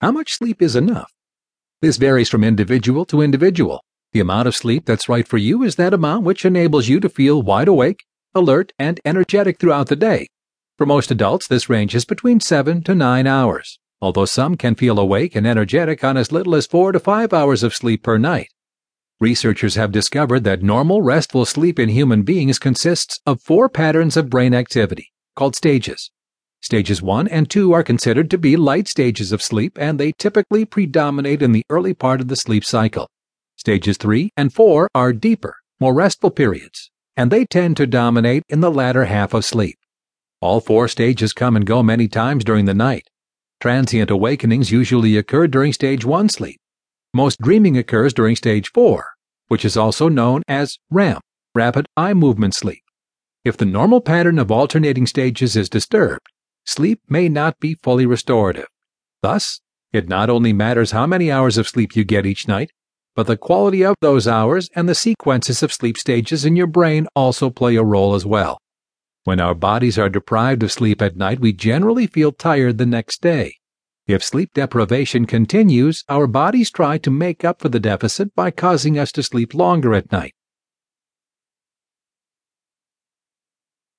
How much sleep is enough? This varies from individual to individual. The amount of sleep that's right for you is that amount which enables you to feel wide awake, alert, and energetic throughout the day. For most adults, this ranges between 7 to 9 hours, although some can feel awake and energetic on as little as 4 to 5 hours of sleep per night. Researchers have discovered that normal restful sleep in human beings consists of four patterns of brain activity, called stages. Stages 1 and 2 are considered to be light stages of sleep and they typically predominate in the early part of the sleep cycle. Stages 3 and 4 are deeper, more restful periods, and they tend to dominate in the latter half of sleep. All four stages come and go many times during the night. Transient awakenings usually occur during stage 1 sleep. Most dreaming occurs during stage 4, which is also known as REM, rapid eye movement sleep. If the normal pattern of alternating stages is disturbed, sleep may not be fully restorative. Thus, it not only matters how many hours of sleep you get each night, but the quality of those hours and the sequences of sleep stages in your brain also play a role as well. When our bodies are deprived of sleep at night, we generally feel tired the next day. If sleep deprivation continues, our bodies try to make up for the deficit by causing us to sleep longer at night.